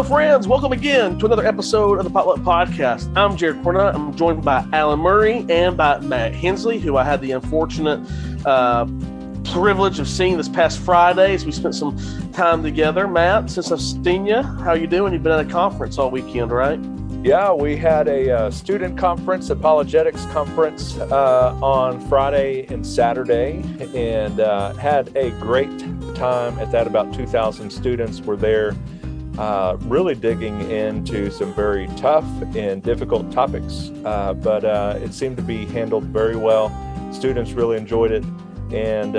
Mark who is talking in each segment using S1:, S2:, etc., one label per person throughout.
S1: Hello, friends. Welcome again to another episode of the Potluck Podcast. I'm Jared Cornett. I'm joined by Alan Murray and by Matt Hensley, who I had the unfortunate uh, privilege of seeing this past Friday as we spent some time together. Matt, since I've seen you, how you doing? You've been at a conference all weekend, right?
S2: Yeah, we had a uh, student conference, apologetics conference uh, on Friday and Saturday, and uh, had a great time at that. About 2,000 students were there, uh, really digging into some very tough and difficult topics, uh, but uh, it seemed to be handled very well. Students really enjoyed it, and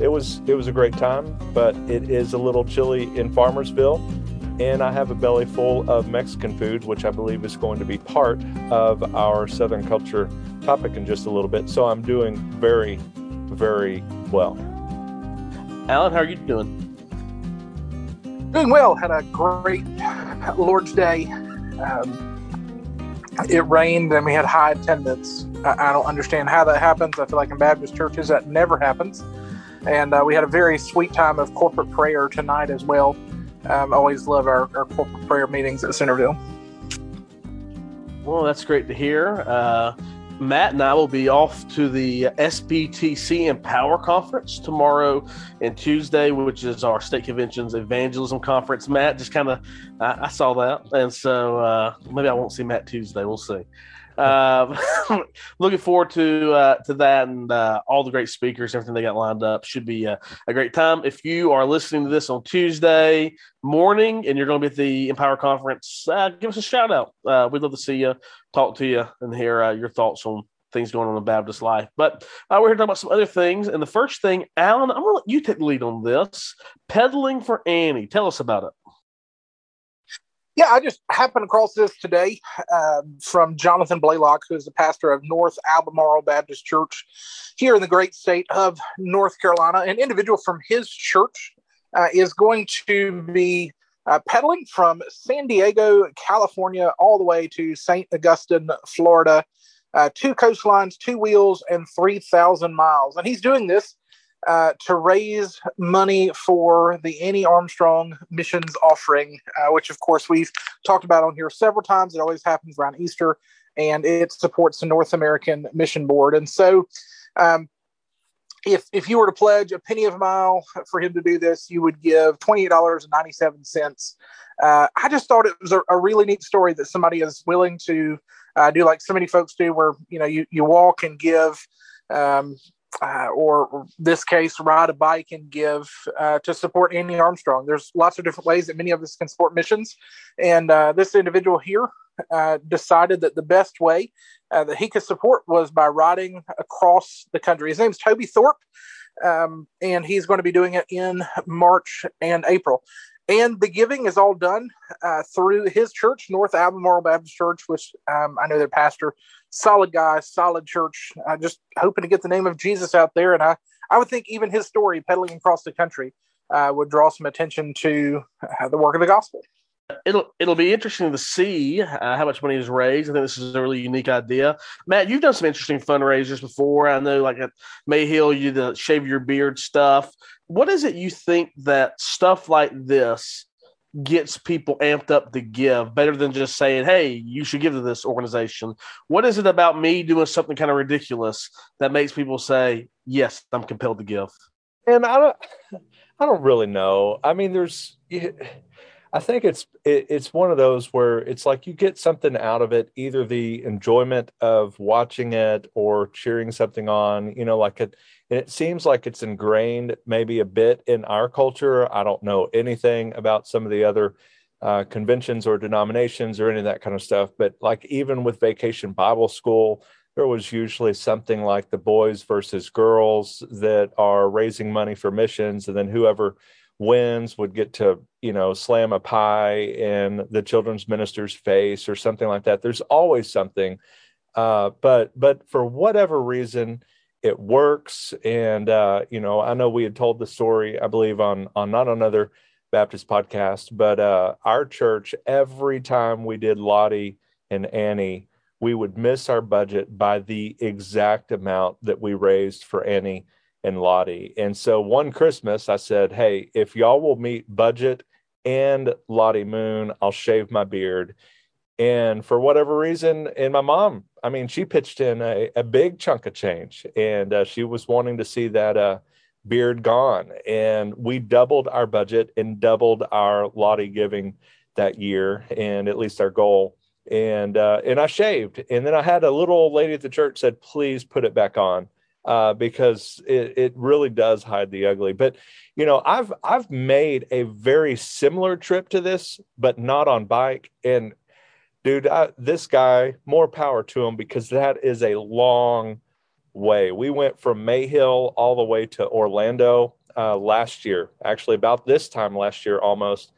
S2: it was it was a great time. But it is a little chilly in Farmersville and I have a belly full of Mexican food, which I believe is going to be part of our Southern culture topic in just a little bit. So I'm doing very, very well.
S1: Alan, how are you doing?
S3: Doing well. Had a great Lord's Day. Um, it rained and we had high attendance. I, I, don't understand how that happens. I feel like in Baptist churches that never happens. And uh, we had a very sweet time of corporate prayer tonight as well. Um, always love our, our corporate prayer meetings at Centerville.
S1: Well, that's great to hear. Uh, Matt and I will be off to the SBTC Empower Conference tomorrow and Tuesday, which is our state convention's evangelism conference. Matt just kind of, I, I, saw that. And so uh, maybe I won't see Matt Tuesday. We'll see. Uh, looking forward to uh, to that and uh, all the great speakers, everything they got lined up. Should be a, a, great time. If you are listening to this on Tuesday morning and you're going to be at the Empower Conference, uh, give us a shout out. Uh, we'd love to see you, talk to you, and hear uh, your thoughts on things going on in Baptist life. But uh, we're here to talk about some other things. And the first thing, Alan, I'm going to let you take the lead on this. Pedaling for Annie. Tell us about it.
S3: Yeah, I just happened across this today uh, from Jonathan Blaylock, who is the pastor of North Albemarle Baptist Church here in the great state of North Carolina. An individual from his church uh, is going to be uh, pedaling from San Diego, California, all the way to St. Augustine, Florida. Uh, two coastlines, two wheels, and 3,000 miles. And he's doing this uh, to raise money for the Annie Armstrong Missions Offering, uh, which, of course, we've talked about on here several times. It always happens around Easter, and it supports the North American Mission Board. And so, um, if if you were to pledge a penny of a mile for him to do this, you would give twenty eight dollars and ninety seven cents. Uh, I just thought it was a, a, really neat story that somebody is willing to uh, do, like so many folks do, where you know you you walk and give. Um, uh, or this case, ride a bike and give uh, to support Annie Armstrong. There's lots of different ways that many of us can support missions. And uh, this individual here uh, decided that the best way uh, that he could support was by riding across the country. His name's Toby Thorpe, um, and he's going to be doing it in March and April. And the giving is all done uh, through his church, North Albemarle Baptist Church, which um, I know their pastor solid guy, solid church. I just hoping to get the name of Jesus out there, and I I would think even his story pedaling across the country uh, would draw some attention to uh, the work of the gospel.
S1: It'll it'll be interesting to see uh, how much money is raised. I think this is a really unique idea. Matt, you've done some interesting fundraisers before. I know, like at Mayhill, you the shave your beard stuff. What is it you think that stuff like this gets people amped up to give better than just saying, Hey, you should give to this organization? What is it about me doing something kind of ridiculous that makes people say, Yes, I'm compelled to give?
S2: And I don't, I don't really know. I mean, there's, I think it's it, it's one of those where it's like you get something out of it, either the enjoyment of watching it or cheering something on. You know, like it. It seems like it's ingrained maybe a bit in our culture. I don't know anything about some of the other uh, conventions or denominations or any of that kind of stuff, but like even with Vacation Bible School, there was usually something like the boys versus girls that are raising money for missions, and then whoever wins would get to you know slam a pie in the children's minister's face or something like that. There's always something. Uh, but but for whatever reason it works. And uh, you know i know we had told the story i believe on on not another baptist podcast but uh, our church every time we did lottie and annie we would miss our budget by the exact amount that we raised for annie and Lottie. And so one Christmas, I said, Hey, if y'all will meet budget and Lottie Moon. I'll shave my beard. And for whatever reason, and my mom, I mean, she pitched in a, a big chunk of change, and uh, she was wanting to see that uh, beard gone. And we doubled our budget and doubled our Lottie giving that year, and at least our goal. And uh, and I shaved, and then I had a little old lady at the church said, "Please put it back on." Uh, because it, it really does hide the ugly. But you know, I've I've made a very similar trip to this, but not on bike. And dude, I, this guy, more power to him because that is a long way. We went from Mayhill all the way to Orlando uh, last year, actually about this time last year almost,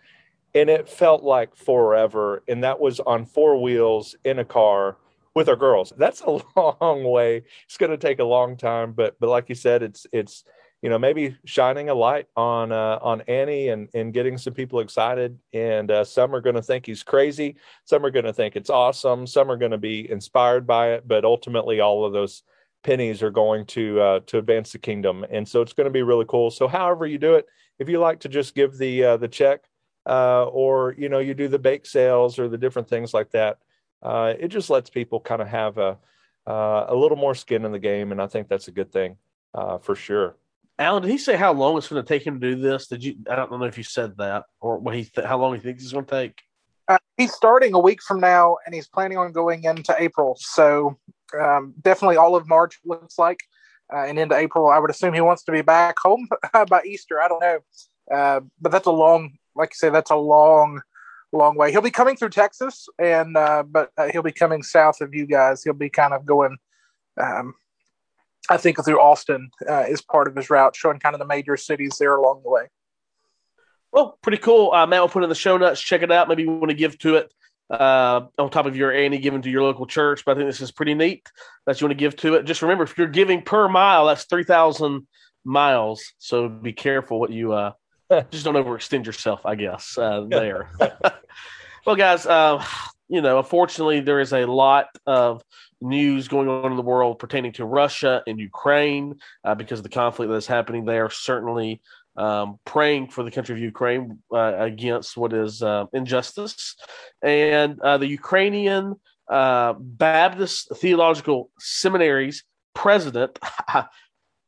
S2: and it felt like forever. And that was on four wheels in a car with our girls. That's a long way. It's going to take a long time, but but like you said, it's it's you know maybe shining a light on uh, on Annie and and getting some people excited. And uh, some are going to think he's crazy. Some are going to think it's awesome. Some are going to be inspired by it. But ultimately, all of those pennies are going to uh, to advance the kingdom. And so it's going to be really cool. So however you do it, if you like to just give the uh, the check. Uh, or you know you do the bake sales or the different things like that uh, it just lets people kind of have a uh, a little more skin in the game, and I think that's a good thing uh, for sure.
S1: Alan, did he say how long it's going to take him to do this? Did you? I don't know if you said that or what he th- how long he thinks it's going to take.
S3: Uh, he's starting a week from now, and he's planning on going into April. So um, definitely all of March looks like, uh, and into April. I would assume he wants to be back home by Easter. I don't know, uh, but that's a long, like you say, that's a long long way. He'll be coming through Texas, and uh, but uh, he'll be coming south of you guys. He'll be kind of going, um, I think, through Austin uh, is part of his route, showing kind of the major cities there along the way.
S1: Well, pretty cool. Uh, Matt will put in the show notes. Check it out. Maybe you want to give to it uh, on top of your Annie given to your local church. But I think this is pretty neat that you want to give to it. Just remember, if you're giving per mile, that's three thousand miles. So be careful what you uh, just don't overextend yourself, I guess. Uh, there. well, guys, uh, you know, unfortunately, there is a lot of news going on in the world pertaining to Russia and Ukraine uh, because of the conflict that is happening there. Certainly, um, praying for the country of Ukraine uh, against what is uh, injustice, and uh, the Ukrainian Baptist Theological Seminary's president.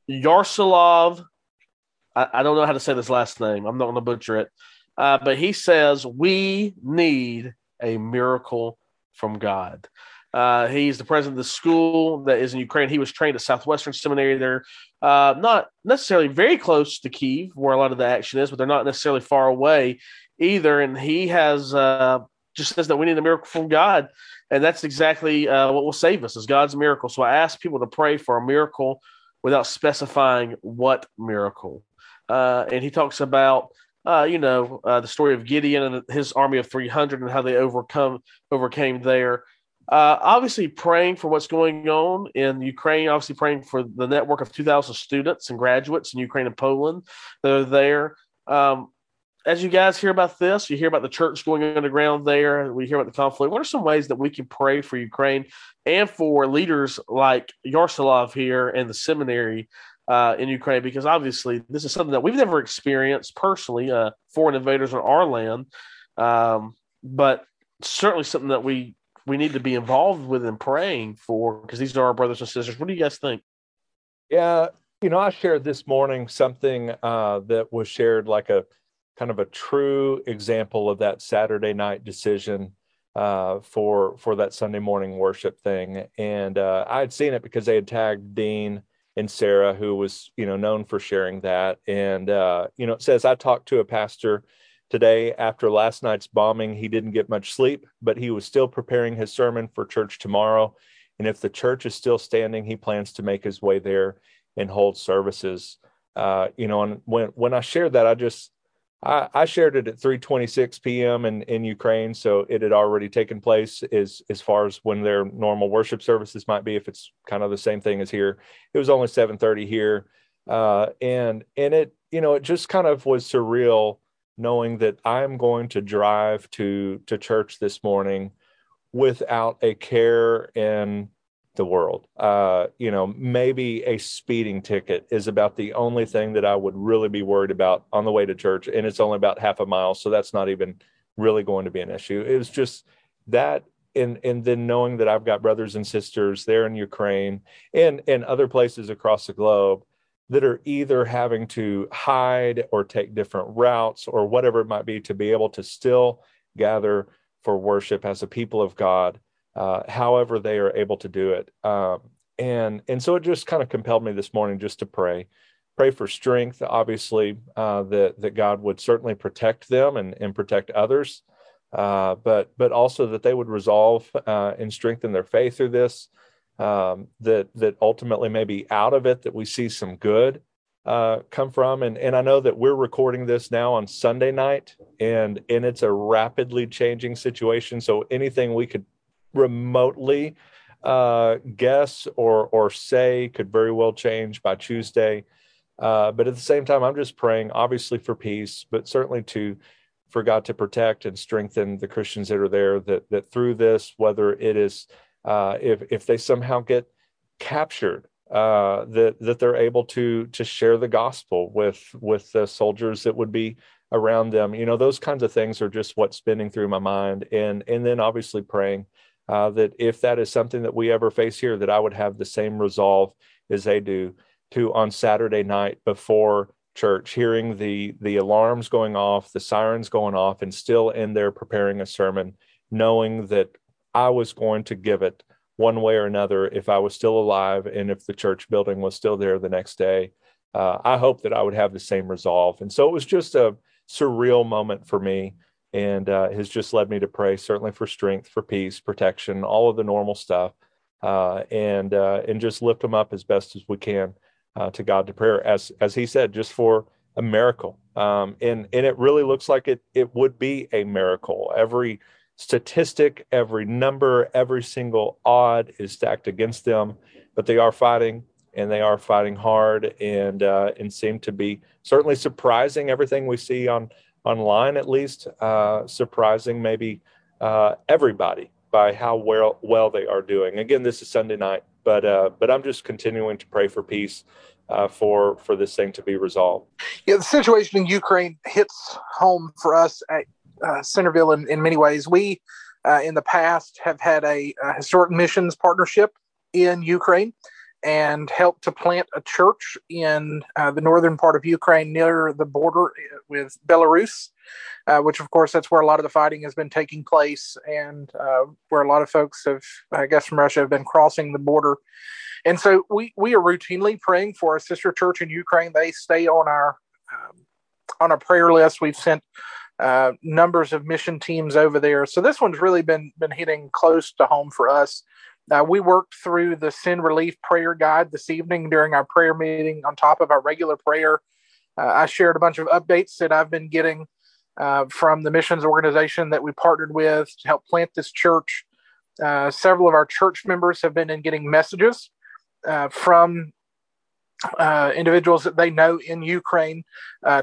S1: Yaroslav I, I, don't know how to say this last name. I'm not going to butcher it. Uh, but he says, We need a miracle from God. Uh, he's the president of the school that is in Ukraine. He was trained at Southwestern Seminary there, uh, not necessarily very close to Kiev, where a lot of the action is, but they're not necessarily far away either. And he has uh, just says that we need a miracle from God, and that's exactly uh, what will save us is God's miracle. So I ask people to pray for a miracle without specifying what miracle uh, and he talks about uh, you know uh, the story of Gideon and his army of 300 and how they overcome overcame there. Uh, obviously, praying for what's going on in Ukraine. Obviously, praying for the network of 2,000 students and graduates in Ukraine and Poland that are there. Um, as you guys hear about this, you hear about the church going underground there. We hear about the conflict. What are some ways that we can pray for Ukraine and for leaders like Yaroslav here and the seminary uh, in Ukraine because obviously this is something that we've never experienced personally, uh, foreign invaders on our land, um, but certainly something that we we need to be involved with and praying for because these are our brothers and sisters. What do you guys think?
S2: Yeah, you know, I shared this morning something uh, that was shared like a kind of a true example of that Saturday night decision uh, for for that Sunday morning worship thing, and uh, I had seen it because they had tagged Dean Inserra, who was, you know, known for sharing that. And, uh, you know, it says, I talked to a pastor today after last night's bombing. He didn't get much sleep, but he was still preparing his sermon for church tomorrow. And if the church is still standing, he plans to make his way there and hold services. Uh, you know, and when, when I shared that, I just, I, I, shared it at 3:26 p.m. in, in Ukraine, so it had already taken place as as far as when their normal worship services might be. If it's kind of the same thing as here, it was only 7:30 here, uh, and and it you know it just kind of was surreal knowing that I'm going to drive to to church this morning without a care and the world. Uh, you know, maybe a speeding ticket is about the only thing that I would really be worried about on the way to church, and it's only about half a mile, so that's not even really going to be an issue. It was just that, and and then knowing that I've got brothers and sisters there in Ukraine and and other places across the globe that are either having to hide or take different routes or whatever it might be to be able to still gather for worship as a people of God, uh, however they are able to do it. Um, and and so it just kind of compelled me this morning just to pray, pray for strength. Obviously, uh, that that God would certainly protect them and and protect others, uh, but but also that they would resolve uh, and strengthen their faith through this um, that that ultimately maybe out of it that we see some good uh, come from. And and I know that we're recording this now on Sunday night, and and it's a rapidly changing situation. So anything we could remotely uh, guess or or say could very well change by Tuesday. Uh, but at the same time, I'm just praying, obviously for peace, but certainly to for God to protect and strengthen the Christians that are there. That that through this, whether it is uh, if if they somehow get captured, uh, that that they're able to to share the gospel with with the soldiers that would be around them. You know, those kinds of things are just what's spinning through my mind, and and then obviously praying uh, that if that is something that we ever face here, that I would have the same resolve as they do to on Saturday night before church, hearing the the alarms going off, the sirens going off, and still in there preparing a sermon, knowing that I was going to give it one way or another if I was still alive and if the church building was still there the next day. Uh, I hope that I would have the same resolve. And so it was just a surreal moment for me and uh, has just led me to pray certainly for strength, for peace, protection, all of the normal stuff, uh, and uh, and just lift them up as best as we can uh, to God to prayer, as as He said, just for a miracle. Um, and and it really looks like it it would be a miracle. Every statistic, every number, every single odd is stacked against them, but they are fighting and they are fighting hard and uh, and seem to be certainly surprising everything we see on online at least uh, surprising maybe uh, everybody by how well well they are doing. Again, this is Sunday night, but uh, but I'm just continuing to pray for peace. Uh, for for this thing to be resolved.
S3: Yeah, the situation in Ukraine hits home for us at uh, Centerville in, in many ways. We, uh, in the past, have had a, a, historic missions partnership in Ukraine and helped to plant a church in uh, the northern part of Ukraine near the border uh, with Belarus, uh, which, of course, that's where a lot of the fighting has been taking place and uh, where a lot of folks have, I guess, from Russia have been crossing the border. And so we, we are routinely praying for a sister church in Ukraine. They stay on our um, on our prayer list. We've sent uh, numbers of mission teams over there. So this one's really been been hitting close to home for us. We worked through the Send Relief Prayer Guide this evening during our prayer meeting on top of our regular prayer. Uh, I shared a bunch of updates that I've been getting uh, from the missions organization that we partnered with to help plant this church. Uh, several of our church members have been in getting messages uh, from uh, individuals that they know in Ukraine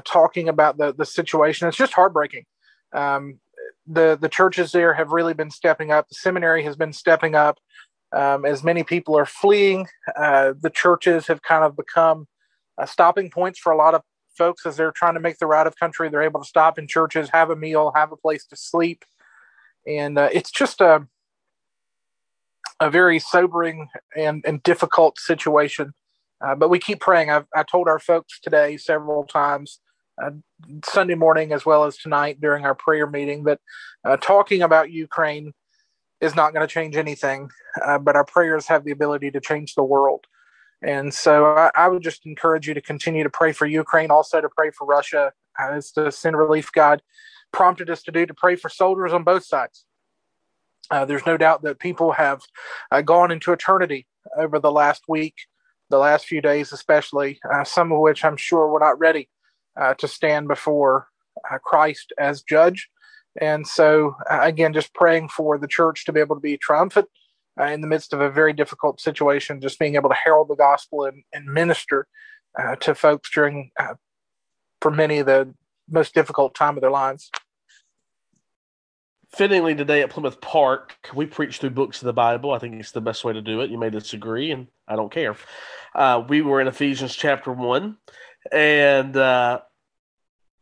S3: talking about the the situation. It's just heartbreaking. Um, the the churches there have really been stepping up. The seminary has been stepping up. Um, as many people are fleeing, uh, the churches have kind of become uh, stopping points for a lot of folks as they're trying to make the route of country. They're able to stop in churches, have a meal, have a place to sleep, and uh, it's just a a very sobering and, and difficult situation uh, but we keep praying. I've, I told our folks today several times, uh, Sunday morning as well as tonight during our prayer meeting, that uh, talking about Ukraine is not going to change anything, uh, but our prayers have the ability to change the world. And so I, I, would just encourage you to continue to pray for Ukraine, also to pray for Russia, as the Send Relief God prompted us to do, to pray for soldiers on both sides. Uh, there's no doubt that people have uh, gone into eternity over the last week the last few days, especially, uh, some of which I'm sure we're not ready uh, to stand before uh, Christ as judge. And so, uh, again, just praying for the church to be able to be triumphant uh, in the midst of a very difficult situation, just being able to herald the gospel and, and minister uh, to folks during, for many, the most difficult time of their lives.
S1: fittingly today at Plymouth Park, we preach through books of the Bible. I think it's the best way to do it. You may disagree, and I don't care. Uh, we were in Ephesians chapter one, and uh,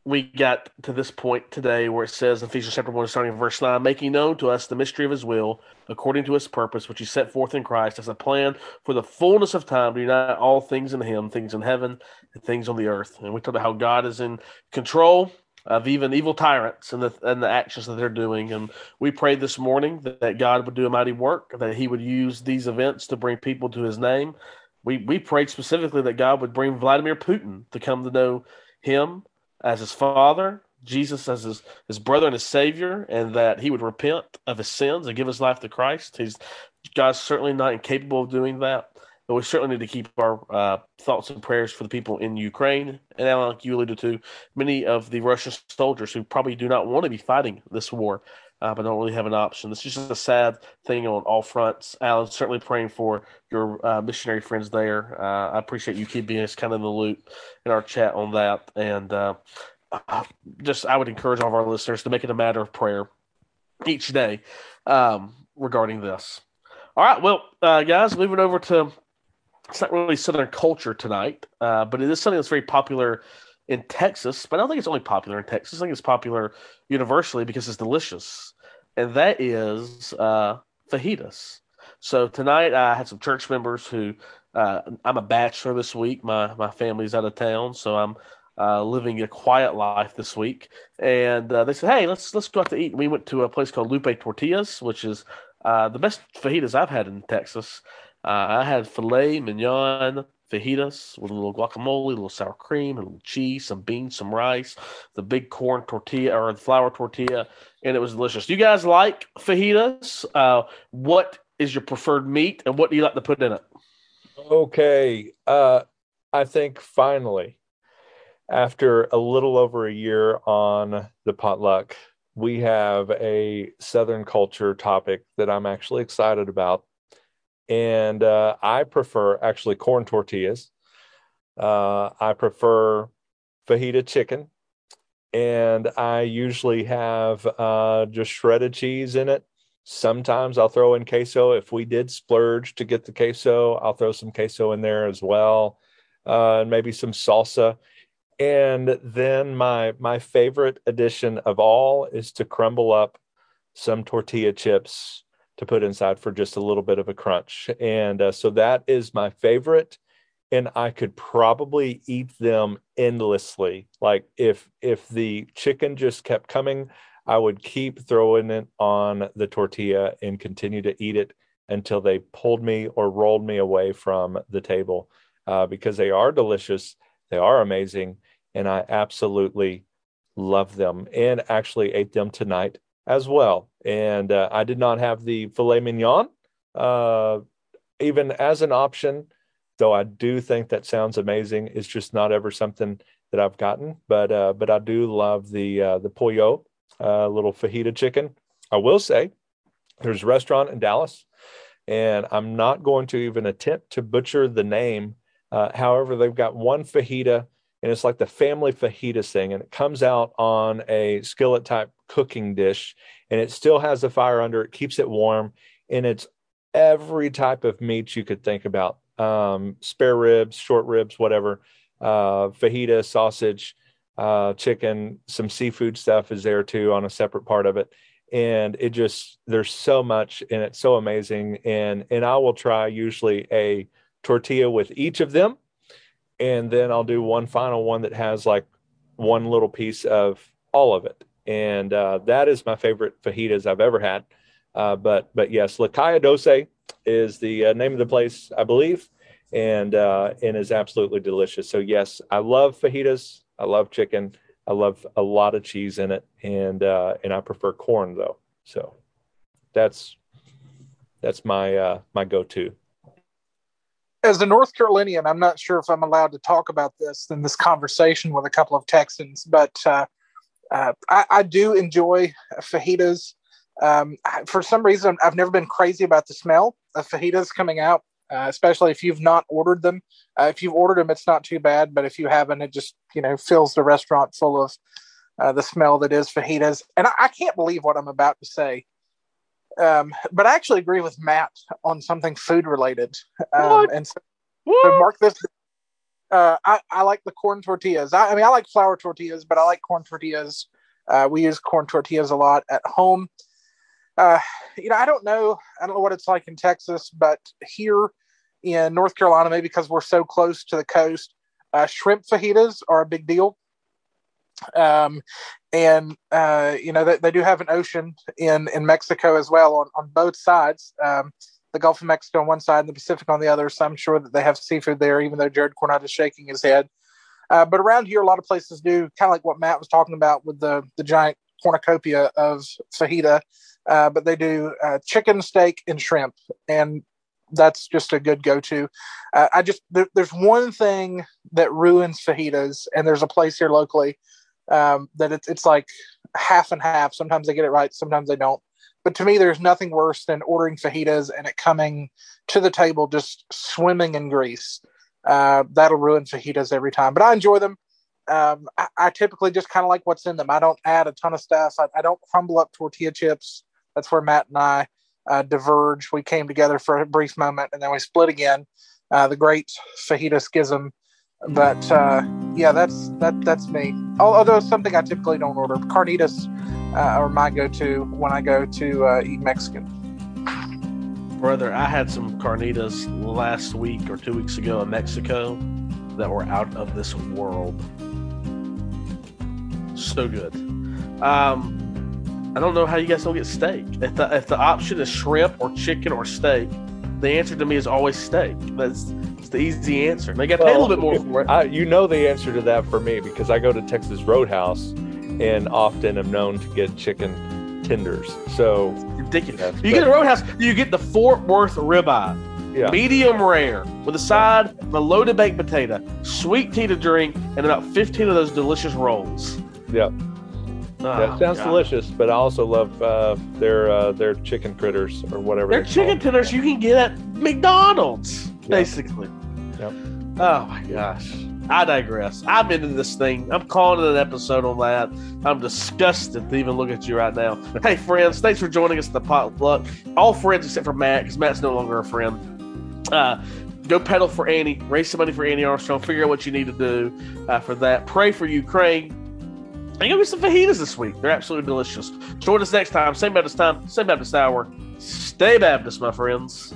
S1: we got to this point today where it says in Ephesians chapter 1, starting in verse 9, making known to us the mystery of his will, according to his purpose, which he set forth in Christ as a plan for the fullness of time to unite all things in him, things in heaven and things on the earth. And we talked about how God is in control of even evil tyrants and the and the actions that they're doing. And we prayed this morning that, that God would do a mighty work, that he would use these events to bring people to his name. We we prayed specifically that God would bring Vladimir Putin to come to know him as his father, Jesus as his, his brother and his savior, and that he would repent of his sins and give his life to Christ. He's God's certainly not incapable of doing that, but we certainly need to keep our uh, thoughts and prayers for the people in Ukraine. And Alan, like you alluded to, many of the Russian soldiers who probably do not want to be fighting this war. Uh, but don't really have an option. It's just a sad thing on all fronts. Alan, certainly praying for your uh, missionary friends there. Uh, I appreciate you keeping us kind of in the loop in our chat on that. And uh, just, I would encourage all of our listeners to make it a matter of prayer each day um, regarding this. All right, well, uh, guys, moving over to it's not really Southern culture tonight, uh, but it is something that's very popular in Texas. But I don't think it's only popular in Texas. I think it's popular universally because it's delicious, and that is uh, fajitas. So tonight I had some church members who uh, I'm a bachelor this week. My my family's out of town, so I'm uh, living a quiet life this week. And uh, they said, "Hey, let's let's go out to eat." And we went to a place called Lupe Tortillas, which is uh, the best fajitas I've had in Texas. Uh, I had filet mignon, fajitas with a little guacamole, a little sour cream, a little cheese, some beans, some rice, the big corn tortilla or the flour tortilla, and it was delicious. Do you guys like fajitas? Uh, what is your preferred meat, and what do you like to put in it?
S2: Okay, uh, I think finally, after a little over a year on the potluck, we have a Southern culture topic that I'm actually excited about and uh, I prefer actually corn tortillas. Uh, I prefer fajita chicken, and I usually have uh, just shredded cheese in it. Sometimes I'll throw in queso. If we did splurge to get the queso, I'll throw some queso in there as well, uh, and maybe some salsa. And then my my favorite addition of all is to crumble up some tortilla chips to put inside for just a little bit of a crunch. And uh, so that is my favorite. And I could probably eat them endlessly. Like if if the chicken just kept coming, I would keep throwing it on the tortilla and continue to eat it until they pulled me or rolled me away from the table uh, because they are delicious. They are amazing. And I absolutely love them and actually ate them tonight as well. And uh, I did not have the filet mignon uh, even as an option, though I do think that sounds amazing. It's just not ever something that I've gotten, but uh, but I do love the uh, the pollo, uh, little fajita chicken. I will say, there's a restaurant in Dallas, and I'm not going to even attempt to butcher the name. Uh, however, they've got one fajita and it's like the family fajitas thing and it comes out on a skillet type cooking dish and it still has the fire under it keeps it warm and it's every type of meat you could think about. Um, spare ribs short ribs whatever uh, fajita sausage uh, chicken some seafood stuff is there too on a separate part of it. And it just there's so much and it's so amazing. And and i will try usually a tortilla with each of them and then I'll do one final one that has like one little piece of all of it, and uh, that is my favorite fajitas I've ever had. Uh, but but yes, La Calle Doce is the uh, name of the place, I believe, and uh, and is absolutely delicious. So yes, I love fajitas. I love chicken. I love a lot of cheese in it, and uh, and I prefer corn though. So that's that's my uh, my go to
S3: as a North Carolinian, I'm not sure if I'm allowed to talk about this in this conversation with a couple of Texans, but uh, I, I, do enjoy fajitas. Um, for some reason, I've never been crazy about the smell of fajitas coming out, uh, especially if you've not ordered them. Uh, if you've ordered them, it's not too bad, but if you haven't, it just you know fills the restaurant full of uh, the smell that is fajitas. And I, I, can't believe what I'm about to say. Um, but I actually agree with Matt on something food related. Um, and so, so, mark this. Uh, I, I like the corn tortillas. I, I, mean, I like flour tortillas, but I like corn tortillas. Uh, we use corn tortillas a lot at home. Uh, you know, I don't know. I don't know what it's like in Texas, but here in North Carolina, maybe because we're so close to the coast, uh, shrimp fajitas are a big deal. Um, and uh, you know they, they do have an ocean in in Mexico as well on on both sides. Um, the Gulf of Mexico on one side and the Pacific on the other. So I'm sure that they have seafood there, even though Jared Cornett is shaking his head. Uh, but around here, a lot of places do kind of like what Matt was talking about with the the giant cornucopia of fajita. Uh, but they do uh, chicken, steak, and shrimp, and that's just a good go-to. Uh, I just there, there's one thing that ruins fajitas, and there's a place here locally um, that it's it's like half and half. Sometimes they get it right, sometimes they don't. But to me, there's nothing worse than ordering fajitas and it coming to the table just swimming in grease. Uh, that'll ruin fajitas every time. But I enjoy them. Um, I, I, typically just kind of like what's in them. I don't add a ton of stuff. I, I, don't crumble up tortilla chips. That's where Matt and I uh, diverge. We came together for a brief moment and then we split again. Uh, the great fajita schism but uh, yeah, that's that that's me. Although it's something I typically don't order. Carnitas uh, are my go-to when I go to uh, eat Mexican.
S1: Brother, I had some carnitas last week or two weeks ago in Mexico that were out of this world. So good. Um, I don't know how you guys don't get steak. If the if the option is shrimp or chicken or steak, the answer to me is always steak. That's it's the easy answer. They got to well, pay a little bit more for it.
S2: I, you know the answer to that for me because I go to Texas Roadhouse and often am known to get chicken tenders. So
S1: ridiculous. You get a Roadhouse, you get the Fort Worth ribeye. Yeah. Medium rare with a side of a loaded baked potato, sweet tea to drink, and about 15 of those delicious rolls.
S2: Yeah. Oh, that sounds God. delicious, but I also love uh, their uh, their chicken critters or whatever.
S1: Their chicken critters you can get at McDonald's basically.
S2: Yep.
S1: Oh my gosh. I digress. I'm into this thing. I'm calling it an episode on that. I'm disgusted to even look at you right now. Hey, friends, thanks for joining us at the potluck. All friends except for Matt, because Matt's no longer a friend. Uh, go pedal for Annie. Raise some money for Annie Armstrong. Figure out what you need to do uh, for that. Pray for Ukraine. And go get some fajitas this week. They're absolutely delicious. Join us next time. Same Baptist time, same Baptist hour. Stay Baptist, my friends.